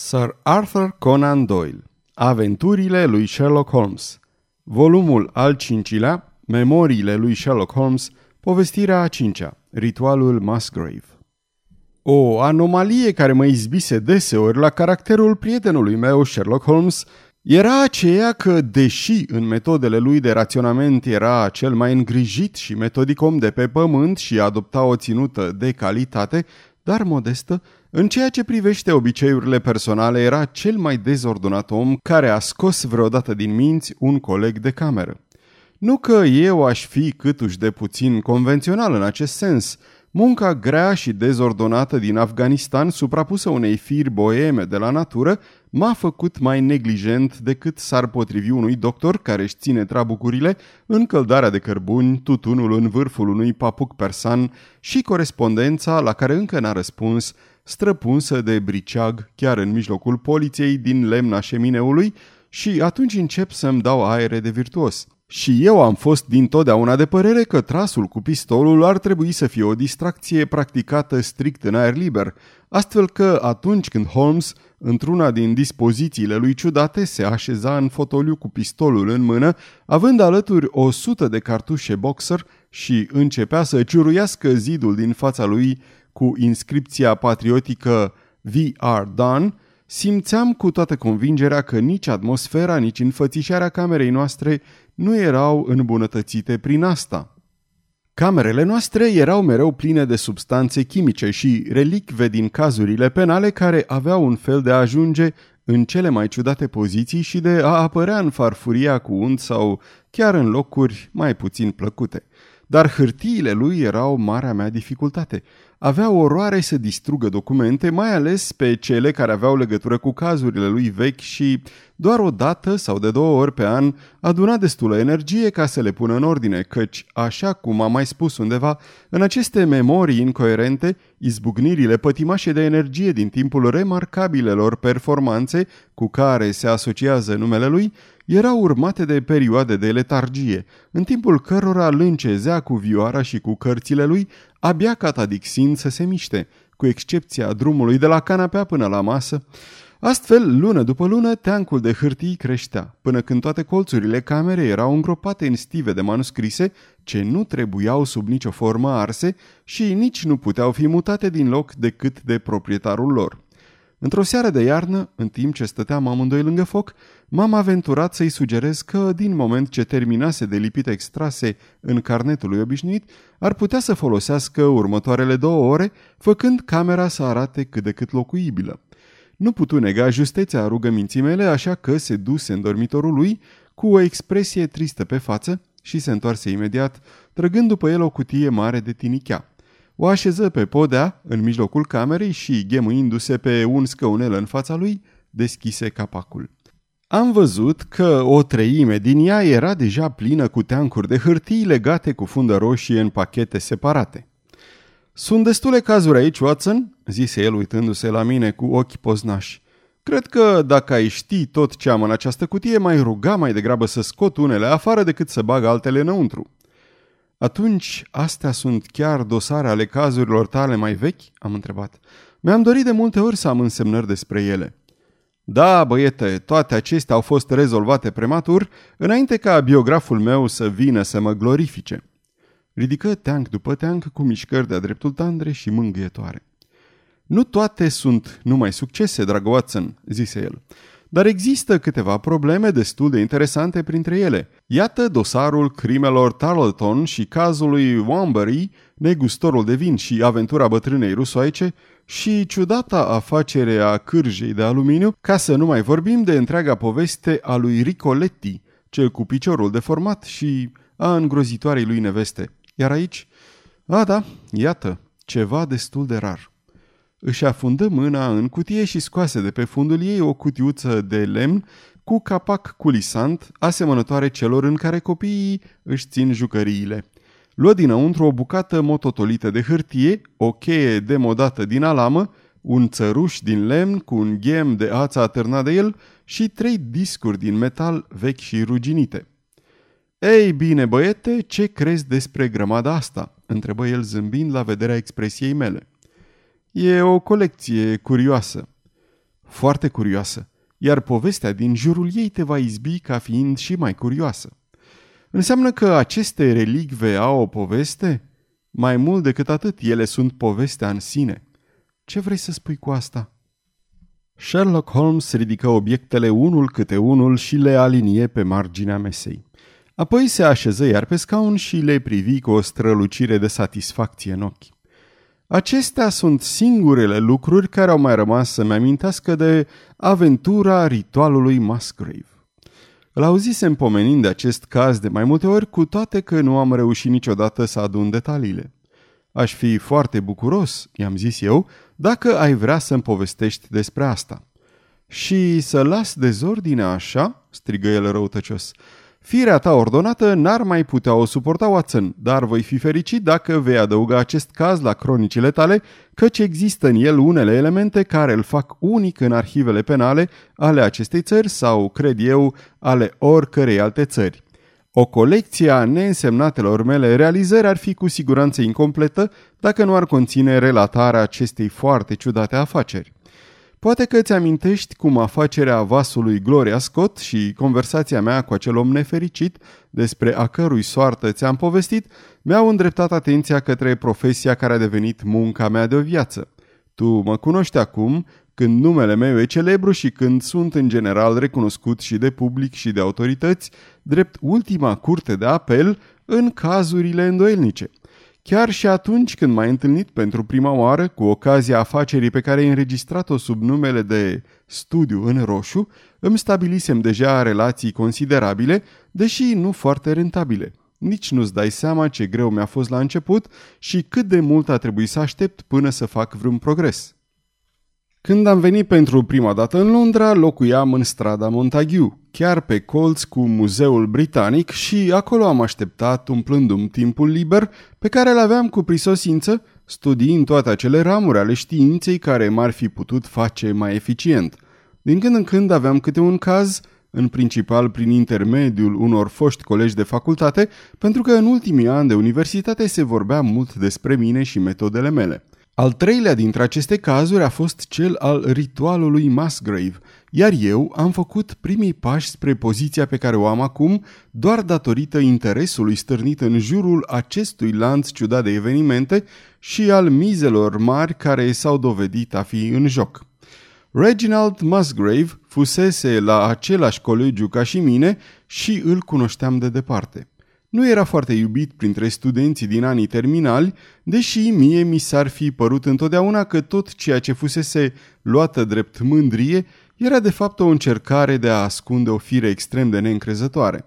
Sir Arthur Conan Doyle Aventurile lui Sherlock Holmes Volumul al cincilea Memoriile lui Sherlock Holmes Povestirea a cincea Ritualul Musgrave. O anomalie care mă izbise deseori la caracterul prietenului meu Sherlock Holmes era aceea că, deși în metodele lui de raționament era cel mai îngrijit și metodic om de pe pământ și adopta o ținută de calitate, dar modestă, în ceea ce privește obiceiurile personale era cel mai dezordonat om care a scos vreodată din minți un coleg de cameră. Nu că eu aș fi câtuși de puțin convențional în acest sens. Munca grea și dezordonată din Afganistan, suprapusă unei firi boeme de la natură, m-a făcut mai neglijent decât s-ar potrivi unui doctor care își ține trabucurile, încăldarea de cărbuni, tutunul în vârful unui papuc persan și corespondența la care încă n-a răspuns, străpunsă de briceag chiar în mijlocul poliției din lemna șemineului și atunci încep să-mi dau aere de virtuos. Și eu am fost dintotdeauna de părere că trasul cu pistolul ar trebui să fie o distracție practicată strict în aer liber, astfel că atunci când Holmes, într-una din dispozițiile lui ciudate, se așeza în fotoliu cu pistolul în mână, având alături o sută de cartușe boxer și începea să ciuruiască zidul din fața lui cu inscripția patriotică We are done, simțeam cu toată convingerea că nici atmosfera, nici înfățișarea camerei noastre nu erau îmbunătățite prin asta. Camerele noastre erau mereu pline de substanțe chimice și relicve din cazurile penale care aveau un fel de a ajunge în cele mai ciudate poziții și de a apărea în farfuria cu unt sau chiar în locuri mai puțin plăcute. Dar hârtiile lui erau marea mea dificultate avea oroare să distrugă documente, mai ales pe cele care aveau legătură cu cazurile lui vechi și doar o dată sau de două ori pe an aduna destulă energie ca să le pună în ordine, căci, așa cum am mai spus undeva, în aceste memorii incoerente, izbucnirile pătimașe de energie din timpul remarcabilelor performanțe cu care se asociază numele lui, erau urmate de perioade de letargie, în timpul cărora lâncezea cu vioara și cu cărțile lui, abia catadixind să se miște, cu excepția drumului de la canapea până la masă. Astfel, lună după lună, teancul de hârtii creștea, până când toate colțurile camerei erau îngropate în stive de manuscrise ce nu trebuiau sub nicio formă arse și nici nu puteau fi mutate din loc decât de proprietarul lor. Într-o seară de iarnă, în timp ce stăteam amândoi lângă foc, m-am aventurat să-i sugerez că, din moment ce terminase de lipit extrase în carnetul lui obișnuit, ar putea să folosească următoarele două ore, făcând camera să arate cât de cât locuibilă. Nu putu nega justețea rugăminții mele, așa că se duse în dormitorul lui cu o expresie tristă pe față și se întoarse imediat, trăgând după el o cutie mare de tinichea. O așeză pe podea, în mijlocul camerei și, ghemuindu-se pe un scăunel în fața lui, deschise capacul. Am văzut că o treime din ea era deja plină cu teancuri de hârtii legate cu fundă roșie în pachete separate. Sunt destule cazuri aici, Watson?" zise el uitându-se la mine cu ochi poznași. Cred că dacă ai ști tot ce am în această cutie, mai ruga mai degrabă să scot unele afară decât să bag altele înăuntru. Atunci, astea sunt chiar dosare ale cazurilor tale mai vechi?" am întrebat. Mi-am dorit de multe ori să am însemnări despre ele." Da, băiete, toate acestea au fost rezolvate prematur, înainte ca biograful meu să vină să mă glorifice." Ridică teanc după teanc cu mișcări de-a dreptul tandre și mângâietoare. Nu toate sunt numai succese, dragă Watson," zise el. Dar există câteva probleme destul de interesante printre ele. Iată dosarul crimelor Tarleton și cazul lui Wambury, negustorul de vin și aventura bătrânei rusoaice, și ciudata afacere a cârjei de aluminiu, ca să nu mai vorbim de întreaga poveste a lui Ricoletti, cel cu piciorul deformat și a îngrozitoarei lui neveste. Iar aici, a da, iată, ceva destul de rar. Își afundă mâna în cutie și scoase de pe fundul ei o cutiuță de lemn cu capac culisant, asemănătoare celor în care copiii își țin jucăriile. Luă dinăuntru o bucată mototolită de hârtie, o cheie demodată din alamă, un țăruș din lemn cu un ghem de ață atârnat de el și trei discuri din metal vechi și ruginite. Ei bine, băiete, ce crezi despre grămada asta?" întrebă el zâmbind la vederea expresiei mele. E o colecție curioasă. foarte curioasă, iar povestea din jurul ei te va izbi ca fiind și mai curioasă. Înseamnă că aceste relicve au o poveste? Mai mult decât atât, ele sunt povestea în sine. Ce vrei să spui cu asta? Sherlock Holmes ridică obiectele unul câte unul și le alinie pe marginea mesei. Apoi se așeză iar pe scaun și le privi cu o strălucire de satisfacție în ochi. Acestea sunt singurele lucruri care au mai rămas să-mi amintească de aventura ritualului Musgrave. Îl auzisem pomenind de acest caz de mai multe ori, cu toate că nu am reușit niciodată să adun detaliile. Aș fi foarte bucuros, i-am zis eu, dacă ai vrea să-mi povestești despre asta. Și să las dezordinea așa?" strigă el răutăcios. Firea ta ordonată n-ar mai putea o suporta, Watson, dar voi fi fericit dacă vei adăuga acest caz la cronicile tale, căci există în el unele elemente care îl fac unic în arhivele penale ale acestei țări sau, cred eu, ale oricărei alte țări. O colecție a neînsemnatelor mele realizări ar fi cu siguranță incompletă dacă nu ar conține relatarea acestei foarte ciudate afaceri. Poate că îți amintești cum afacerea vasului Gloria Scott și conversația mea cu acel om nefericit, despre a cărui soartă ți-am povestit, mi-au îndreptat atenția către profesia care a devenit munca mea de o viață. Tu mă cunoști acum, când numele meu e celebru și când sunt în general recunoscut și de public și de autorități, drept ultima curte de apel în cazurile îndoielnice. Chiar și atunci când m-ai întâlnit pentru prima oară cu ocazia afacerii pe care ai înregistrat-o sub numele de studiu în roșu, îmi stabilisem deja relații considerabile, deși nu foarte rentabile. Nici nu-ți dai seama ce greu mi-a fost la început și cât de mult a trebuit să aștept până să fac vreun progres. Când am venit pentru prima dată în Londra, locuiam în strada Montague, chiar pe colț cu Muzeul Britanic și acolo am așteptat umplându-mi timpul liber pe care îl aveam cu prisosință, studiind toate acele ramuri ale științei care m-ar fi putut face mai eficient. Din când în când aveam câte un caz, în principal prin intermediul unor foști colegi de facultate, pentru că în ultimii ani de universitate se vorbea mult despre mine și metodele mele. Al treilea dintre aceste cazuri a fost cel al ritualului Musgrave, iar eu am făcut primii pași spre poziția pe care o am acum doar datorită interesului stârnit în jurul acestui lanț ciudat de evenimente și al mizelor mari care s-au dovedit a fi în joc. Reginald Musgrave fusese la același colegiu ca și mine și îl cunoșteam de departe. Nu era foarte iubit printre studenții din anii terminali, deși mie mi s-ar fi părut întotdeauna că tot ceea ce fusese luată drept mândrie era de fapt o încercare de a ascunde o fire extrem de neîncrezătoare.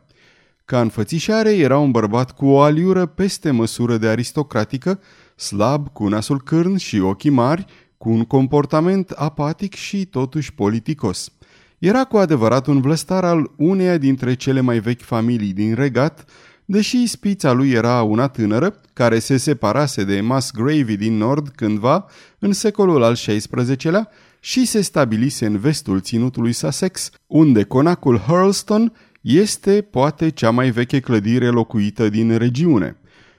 Ca înfățișare era un bărbat cu o aliură peste măsură de aristocratică, slab, cu nasul cârn și ochii mari, cu un comportament apatic și totuși politicos. Era cu adevărat un vlăstar al uneia dintre cele mai vechi familii din regat, deși spița lui era una tânără, care se separase de Musgrave din nord cândva, în secolul al XVI-lea, și se stabilise în vestul ținutului Sussex, unde conacul Hurlstone este poate cea mai veche clădire locuită din regiune.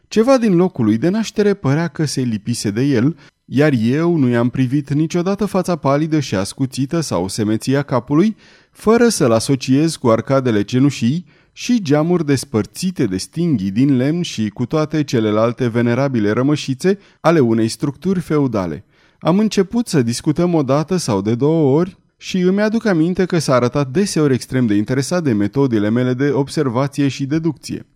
Ceva din locul lui de naștere părea că se lipise de el, iar eu nu i-am privit niciodată fața palidă și ascuțită sau semeția capului, fără să-l asociez cu arcadele cenușii, și geamuri despărțite de stinghii din lemn și cu toate celelalte venerabile rămășițe ale unei structuri feudale. Am început să discutăm o dată sau de două ori și îmi aduc aminte că s-a arătat deseori extrem de interesat de metodele mele de observație și deducție.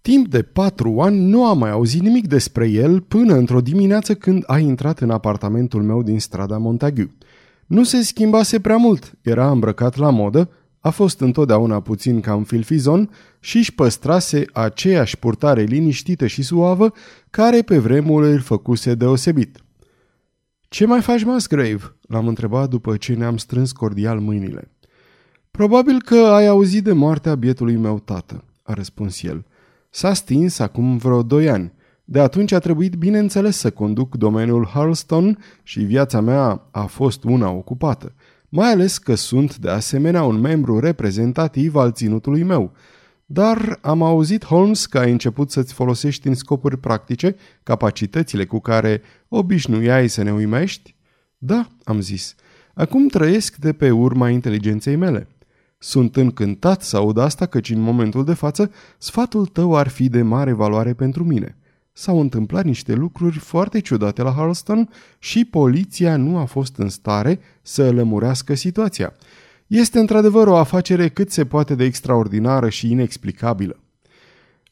Timp de patru ani nu am mai auzit nimic despre el până într-o dimineață când a intrat în apartamentul meu din strada Montague. Nu se schimbase prea mult, era îmbrăcat la modă, a fost întotdeauna puțin cam filfizon și își păstrase aceeași purtare liniștită și suavă care pe vremuri îl făcuse deosebit. Ce mai faci, Musgrave?" l-am întrebat după ce ne-am strâns cordial mâinile. Probabil că ai auzit de moartea bietului meu tată," a răspuns el. S-a stins acum vreo doi ani. De atunci a trebuit bineînțeles să conduc domeniul Harleston și viața mea a fost una ocupată mai ales că sunt de asemenea un membru reprezentativ al ținutului meu. Dar am auzit, Holmes, că ai început să-ți folosești în scopuri practice capacitățile cu care obișnuiai să ne uimești? Da, am zis. Acum trăiesc de pe urma inteligenței mele. Sunt încântat să aud asta căci în momentul de față sfatul tău ar fi de mare valoare pentru mine. S-au întâmplat niște lucruri foarte ciudate la Harleston și poliția nu a fost în stare să lămurească situația. Este într-adevăr o afacere cât se poate de extraordinară și inexplicabilă.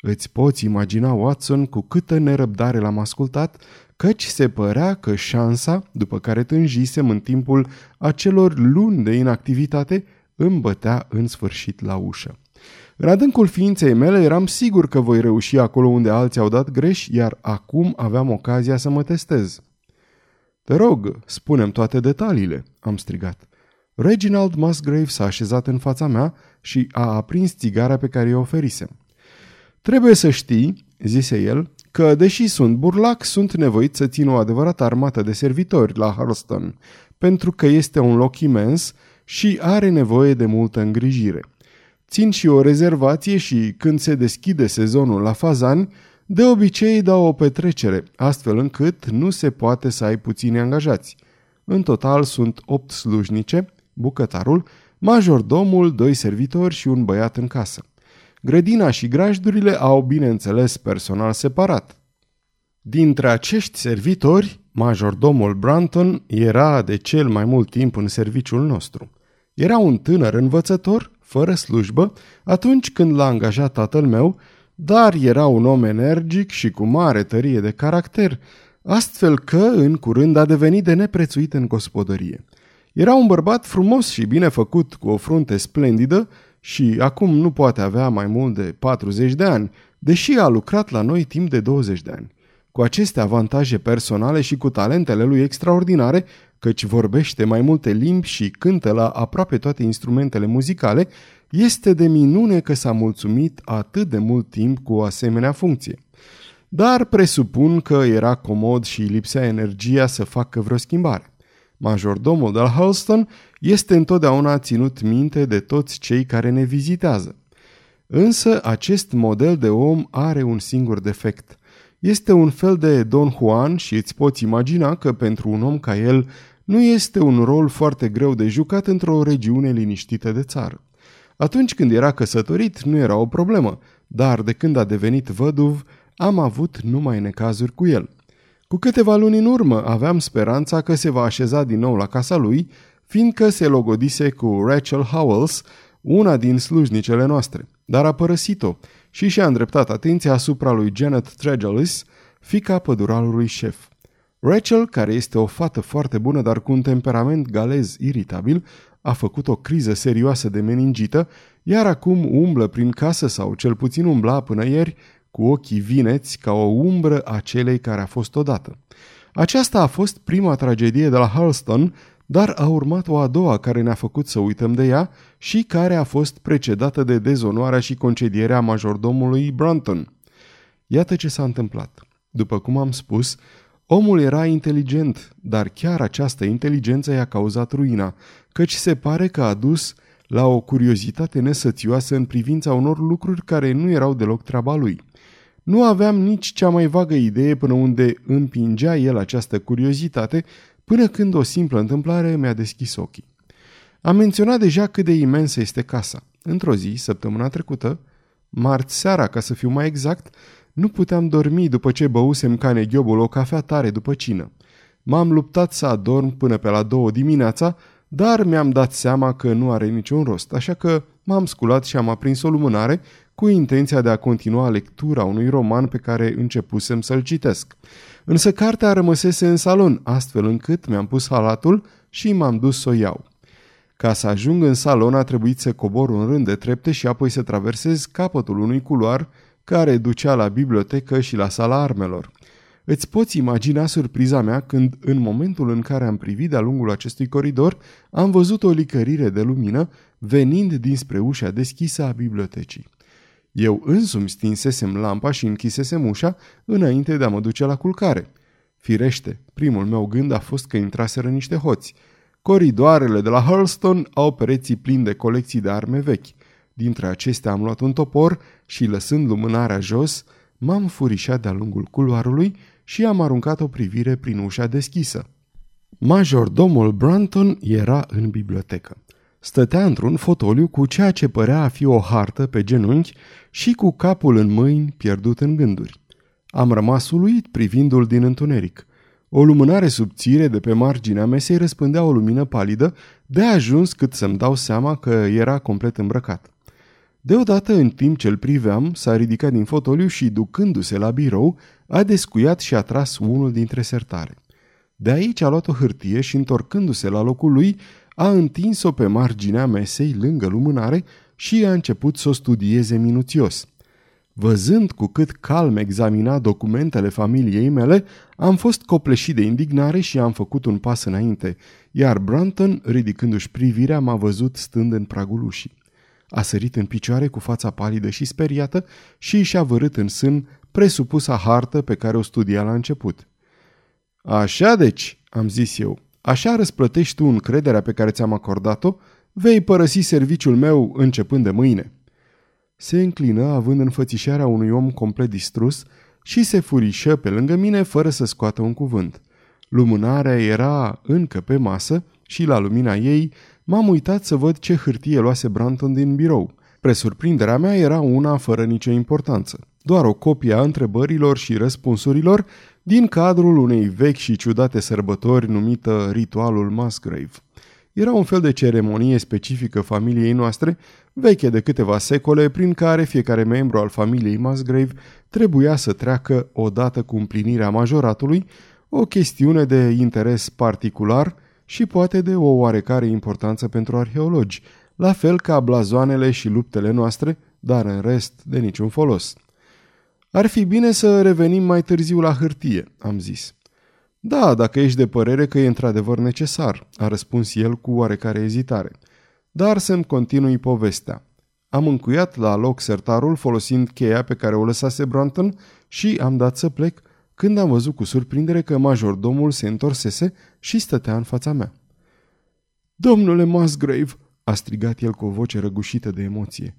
Îți poți imagina, Watson, cu câtă nerăbdare l-am ascultat, căci se părea că șansa, după care tânjisem în timpul acelor luni de inactivitate, îmi bătea în sfârșit la ușă. În adâncul ființei mele eram sigur că voi reuși acolo unde alții au dat greș, iar acum aveam ocazia să mă testez. Te rog, spunem toate detaliile, am strigat. Reginald Musgrave s-a așezat în fața mea și a aprins țigara pe care i-o oferisem. Trebuie să știi, zise el, că, deși sunt burlac, sunt nevoit să țin o adevărată armată de servitori la Harleston, pentru că este un loc imens și are nevoie de multă îngrijire. Țin și o rezervație și, când se deschide sezonul la fazani, de obicei dau o petrecere, astfel încât nu se poate să ai puțini angajați. În total sunt opt slujnice, bucătarul, majordomul, doi servitori și un băiat în casă. Grădina și grajdurile au, bineînțeles, personal separat. Dintre acești servitori, majordomul Branton era de cel mai mult timp în serviciul nostru. Era un tânăr învățător, fără slujbă, atunci când l-a angajat tatăl meu, dar era un om energic și cu mare tărie de caracter, astfel că în curând a devenit de neprețuit în gospodărie. Era un bărbat frumos și bine făcut, cu o frunte splendidă și acum nu poate avea mai mult de 40 de ani, deși a lucrat la noi timp de 20 de ani. Cu aceste avantaje personale și cu talentele lui extraordinare, căci vorbește mai multe limbi și cântă la aproape toate instrumentele muzicale, este de minune că s-a mulțumit atât de mult timp cu o asemenea funcție. Dar presupun că era comod și lipsea energia să facă vreo schimbare. Majordomul de la Halston este întotdeauna ținut minte de toți cei care ne vizitează. Însă acest model de om are un singur defect. Este un fel de Don Juan și îți poți imagina că pentru un om ca el nu este un rol foarte greu de jucat într-o regiune liniștită de țară. Atunci când era căsătorit nu era o problemă, dar de când a devenit văduv am avut numai necazuri cu el. Cu câteva luni în urmă aveam speranța că se va așeza din nou la casa lui, fiindcă se logodise cu Rachel Howells, una din slujnicele noastre, dar a părăsit-o și și-a îndreptat atenția asupra lui Janet Tregelis, fica păduralului șef. Rachel, care este o fată foarte bună, dar cu un temperament galez iritabil, a făcut o criză serioasă de meningită, iar acum umblă prin casă sau cel puțin umbla până ieri cu ochii vineți ca o umbră a celei care a fost odată. Aceasta a fost prima tragedie de la Halston, dar a urmat o a doua care ne-a făcut să uităm de ea și care a fost precedată de dezonoarea și concedierea majordomului Brunton. Iată ce s-a întâmplat. După cum am spus, omul era inteligent, dar chiar această inteligență i-a cauzat ruina, căci se pare că a dus la o curiozitate nesățioasă în privința unor lucruri care nu erau deloc treaba lui. Nu aveam nici cea mai vagă idee până unde împingea el această curiozitate, până când o simplă întâmplare mi-a deschis ochii. Am menționat deja cât de imensă este casa. Într-o zi, săptămâna trecută, marți seara, ca să fiu mai exact, nu puteam dormi după ce băusem ca neghiobul o cafea tare după cină. M-am luptat să adorm până pe la două dimineața, dar mi-am dat seama că nu are niciun rost, așa că m-am sculat și am aprins o lumânare cu intenția de a continua lectura unui roman pe care începusem să-l citesc. Însă cartea rămăsese în salon, astfel încât mi-am pus halatul și m-am dus să o iau. Ca să ajung în salon a trebuit să cobor un rând de trepte și apoi să traversez capătul unui culoar care ducea la bibliotecă și la sala armelor. Îți poți imagina surpriza mea când, în momentul în care am privit de-a lungul acestui coridor, am văzut o licărire de lumină venind dinspre ușa deschisă a bibliotecii. Eu însumi stinsesem lampa și închisesem ușa înainte de a mă duce la culcare. Firește, primul meu gând a fost că intraseră niște hoți. Coridoarele de la Hurlstone au pereții plini de colecții de arme vechi. Dintre acestea am luat un topor și, lăsând lumânarea jos, m-am furișat de-a lungul culoarului și am aruncat o privire prin ușa deschisă. Majordomul Brunton era în bibliotecă. Stătea într-un fotoliu cu ceea ce părea a fi o hartă pe genunchi și cu capul în mâini pierdut în gânduri. Am rămas uluit privindu-l din întuneric. O lumânare subțire de pe marginea mesei răspândea o lumină palidă, de ajuns cât să-mi dau seama că era complet îmbrăcat. Deodată, în timp ce îl priveam, s-a ridicat din fotoliu și, ducându-se la birou, a descuiat și a tras unul dintre sertare. De aici a luat o hârtie și, întorcându-se la locul lui, a întins-o pe marginea mesei, lângă lumânare, și a început să o studieze minuțios. Văzând cu cât calm examina documentele familiei mele, am fost copleșit de indignare și am făcut un pas înainte, iar Brunton, ridicându-și privirea, m-a văzut stând în pragul ușii. A sărit în picioare cu fața palidă și speriată și și-a vărât în sân presupusa hartă pe care o studia la început. Așa deci, am zis eu, așa răsplătești tu încrederea pe care ți-am acordat-o, vei părăsi serviciul meu începând de mâine. Se înclină având înfățișarea unui om complet distrus și se furișă pe lângă mine fără să scoată un cuvânt. Lumânarea era încă pe masă și la lumina ei m-am uitat să văd ce hârtie luase Branton din birou. Presurprinderea mea era una fără nicio importanță. Doar o copie a întrebărilor și răspunsurilor din cadrul unei vechi și ciudate sărbători numită Ritualul Musgrave. Era un fel de ceremonie specifică familiei noastre, veche de câteva secole, prin care fiecare membru al familiei Musgrave trebuia să treacă odată cu împlinirea majoratului, o chestiune de interes particular și poate de o oarecare importanță pentru arheologi, la fel ca blazoanele și luptele noastre, dar în rest de niciun folos. Ar fi bine să revenim mai târziu la hârtie, am zis. Da, dacă ești de părere că e într-adevăr necesar, a răspuns el cu oarecare ezitare. Dar să-mi continui povestea. Am încuiat la loc sertarul folosind cheia pe care o lăsase Brunton și am dat să plec când am văzut cu surprindere că majordomul se întorsese și stătea în fața mea. Domnule Musgrave, a strigat el cu o voce răgușită de emoție.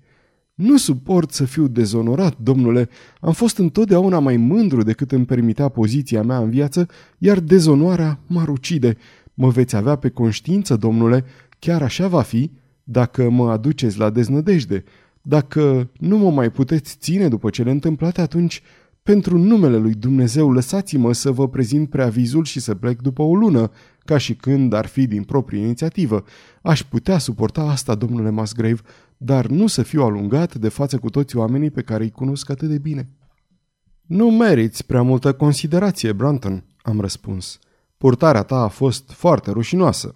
Nu suport să fiu dezonorat, domnule. Am fost întotdeauna mai mândru decât îmi permitea poziția mea în viață, iar dezonoarea m-ar ucide. Mă veți avea pe conștiință, domnule, chiar așa va fi, dacă mă aduceți la deznădejde. Dacă nu mă mai puteți ține după cele întâmplate, atunci, pentru numele lui Dumnezeu, lăsați-mă să vă prezint preavizul și să plec după o lună, ca și când ar fi din proprie inițiativă. Aș putea suporta asta, domnule Musgrave, dar nu să fiu alungat de față cu toți oamenii pe care îi cunosc atât de bine. Nu meriți prea multă considerație, Brunton, am răspuns. Purtarea ta a fost foarte rușinoasă.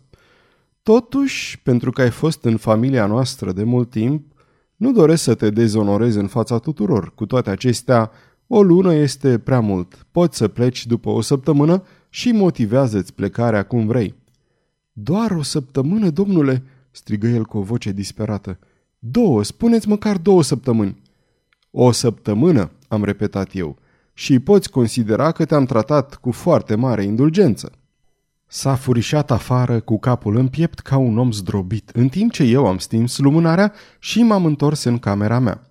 Totuși, pentru că ai fost în familia noastră de mult timp, nu doresc să te dezonorezi în fața tuturor. Cu toate acestea, o lună este prea mult. Poți să pleci după o săptămână și motivează-ți plecarea cum vrei. Doar o săptămână, domnule?" strigă el cu o voce disperată. Două, spuneți măcar două săptămâni. O săptămână, am repetat eu, și poți considera că te-am tratat cu foarte mare indulgență. S-a furișat afară cu capul în piept ca un om zdrobit, în timp ce eu am stins lumânarea și m-am întors în camera mea.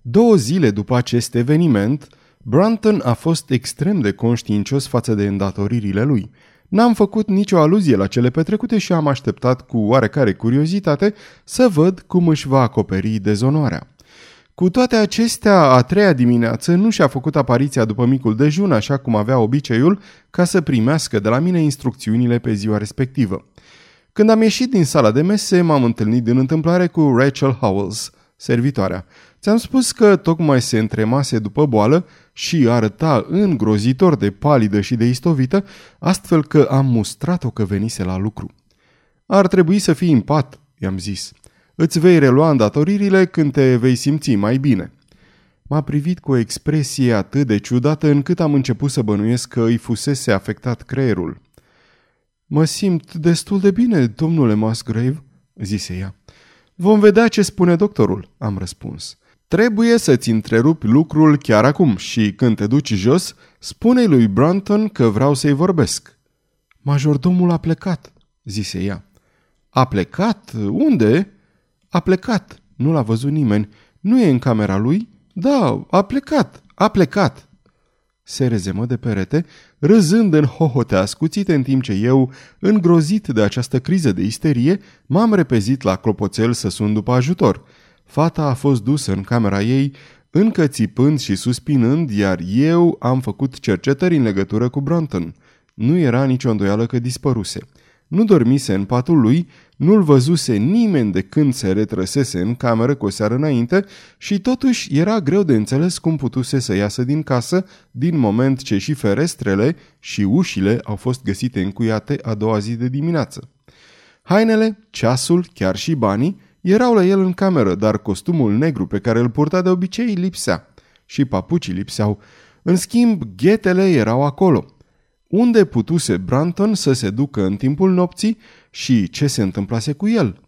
Două zile după acest eveniment, Brunton a fost extrem de conștiincios față de îndatoririle lui – N-am făcut nicio aluzie la cele petrecute și am așteptat cu oarecare curiozitate să văd cum își va acoperi dezonoarea. Cu toate acestea, a treia dimineață nu și-a făcut apariția după micul dejun, așa cum avea obiceiul, ca să primească de la mine instrucțiunile pe ziua respectivă. Când am ieșit din sala de mese, m-am întâlnit din întâmplare cu Rachel Howells, servitoarea. Ți-am spus că tocmai se întremase după boală și arăta îngrozitor de palidă și de istovită, astfel că am mustrat-o că venise la lucru. Ar trebui să fii în pat, i-am zis. Îți vei relua îndatoririle când te vei simți mai bine. M-a privit cu o expresie atât de ciudată încât am început să bănuiesc că îi fusese afectat creierul. Mă simt destul de bine, domnule Musgrave, zise ea. Vom vedea ce spune doctorul, am răspuns. Trebuie să-ți întrerupi lucrul chiar acum și când te duci jos, spune lui Brunton că vreau să-i vorbesc. Majordomul a plecat, zise ea. A plecat? Unde? A plecat. Nu l-a văzut nimeni. Nu e în camera lui? Da, a plecat. A plecat. se rezemă de perete, râzând în hohote ascuțite în timp ce eu, îngrozit de această criză de isterie, m-am repezit la clopoțel să sun după ajutor. Fata a fost dusă în camera ei, încă țipând și suspinând, iar eu am făcut cercetări în legătură cu Bronton. Nu era nicio îndoială că dispăruse. Nu dormise în patul lui, nu-l văzuse nimeni de când se retrăsese în cameră cu o seară înainte și totuși era greu de înțeles cum putuse să iasă din casă din moment ce și ferestrele și ușile au fost găsite încuiate a doua zi de dimineață. Hainele, ceasul, chiar și banii erau la el în cameră, dar costumul negru pe care îl purta de obicei lipsea. Și papucii lipseau. În schimb, ghetele erau acolo. Unde putuse Branton să se ducă în timpul nopții și ce se întâmplase cu el?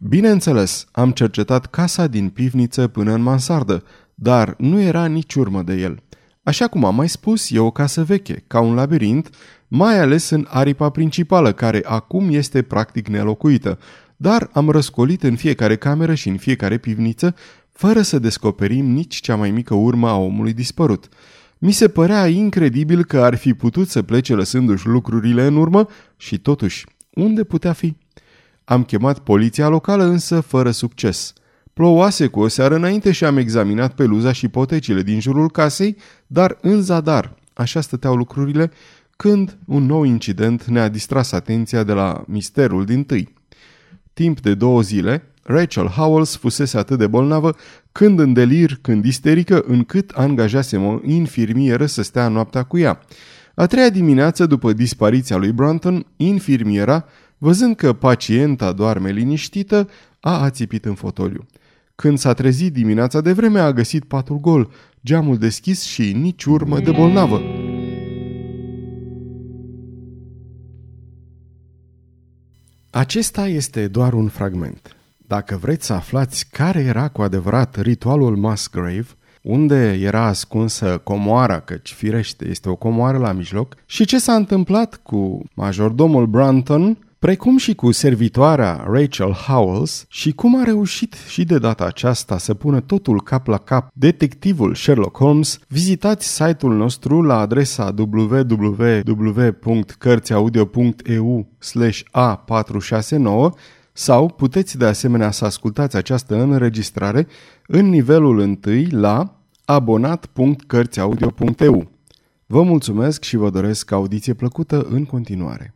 Bineînțeles, am cercetat casa din pivniță până în mansardă, dar nu era nici urmă de el. Așa cum am mai spus, e o casă veche, ca un labirint, mai ales în aripa principală, care acum este practic nelocuită, dar am răscolit în fiecare cameră și în fiecare pivniță, fără să descoperim nici cea mai mică urmă a omului dispărut. Mi se părea incredibil că ar fi putut să plece lăsându-și lucrurile în urmă și totuși, unde putea fi? Am chemat poliția locală însă fără succes. Plouase cu o seară înainte și am examinat peluza și potecile din jurul casei, dar în zadar, așa stăteau lucrurile, când un nou incident ne-a distras atenția de la misterul din tâi. Timp de două zile, Rachel Howells fusese atât de bolnavă, când în delir, când isterică, încât angajasem o infirmieră să stea noaptea cu ea. A treia dimineață, după dispariția lui Brunton, infirmiera, văzând că pacienta doarme liniștită, a ațipit în fotoliu. Când s-a trezit dimineața de vreme, a găsit patul gol, geamul deschis și nici urmă de bolnavă. Acesta este doar un fragment. Dacă vreți să aflați care era cu adevărat ritualul Musgrave, unde era ascunsă comoara, căci firește este o comoară la mijloc, și ce s-a întâmplat cu majordomul Brunton, precum și cu servitoarea Rachel Howells și cum a reușit și de data aceasta să pună totul cap la cap detectivul Sherlock Holmes, vizitați site-ul nostru la adresa www.cărțiaudio.eu a469 sau puteți de asemenea să ascultați această înregistrare în nivelul întâi la abonat.cărțiaudio.eu. Vă mulțumesc și vă doresc audiție plăcută în continuare.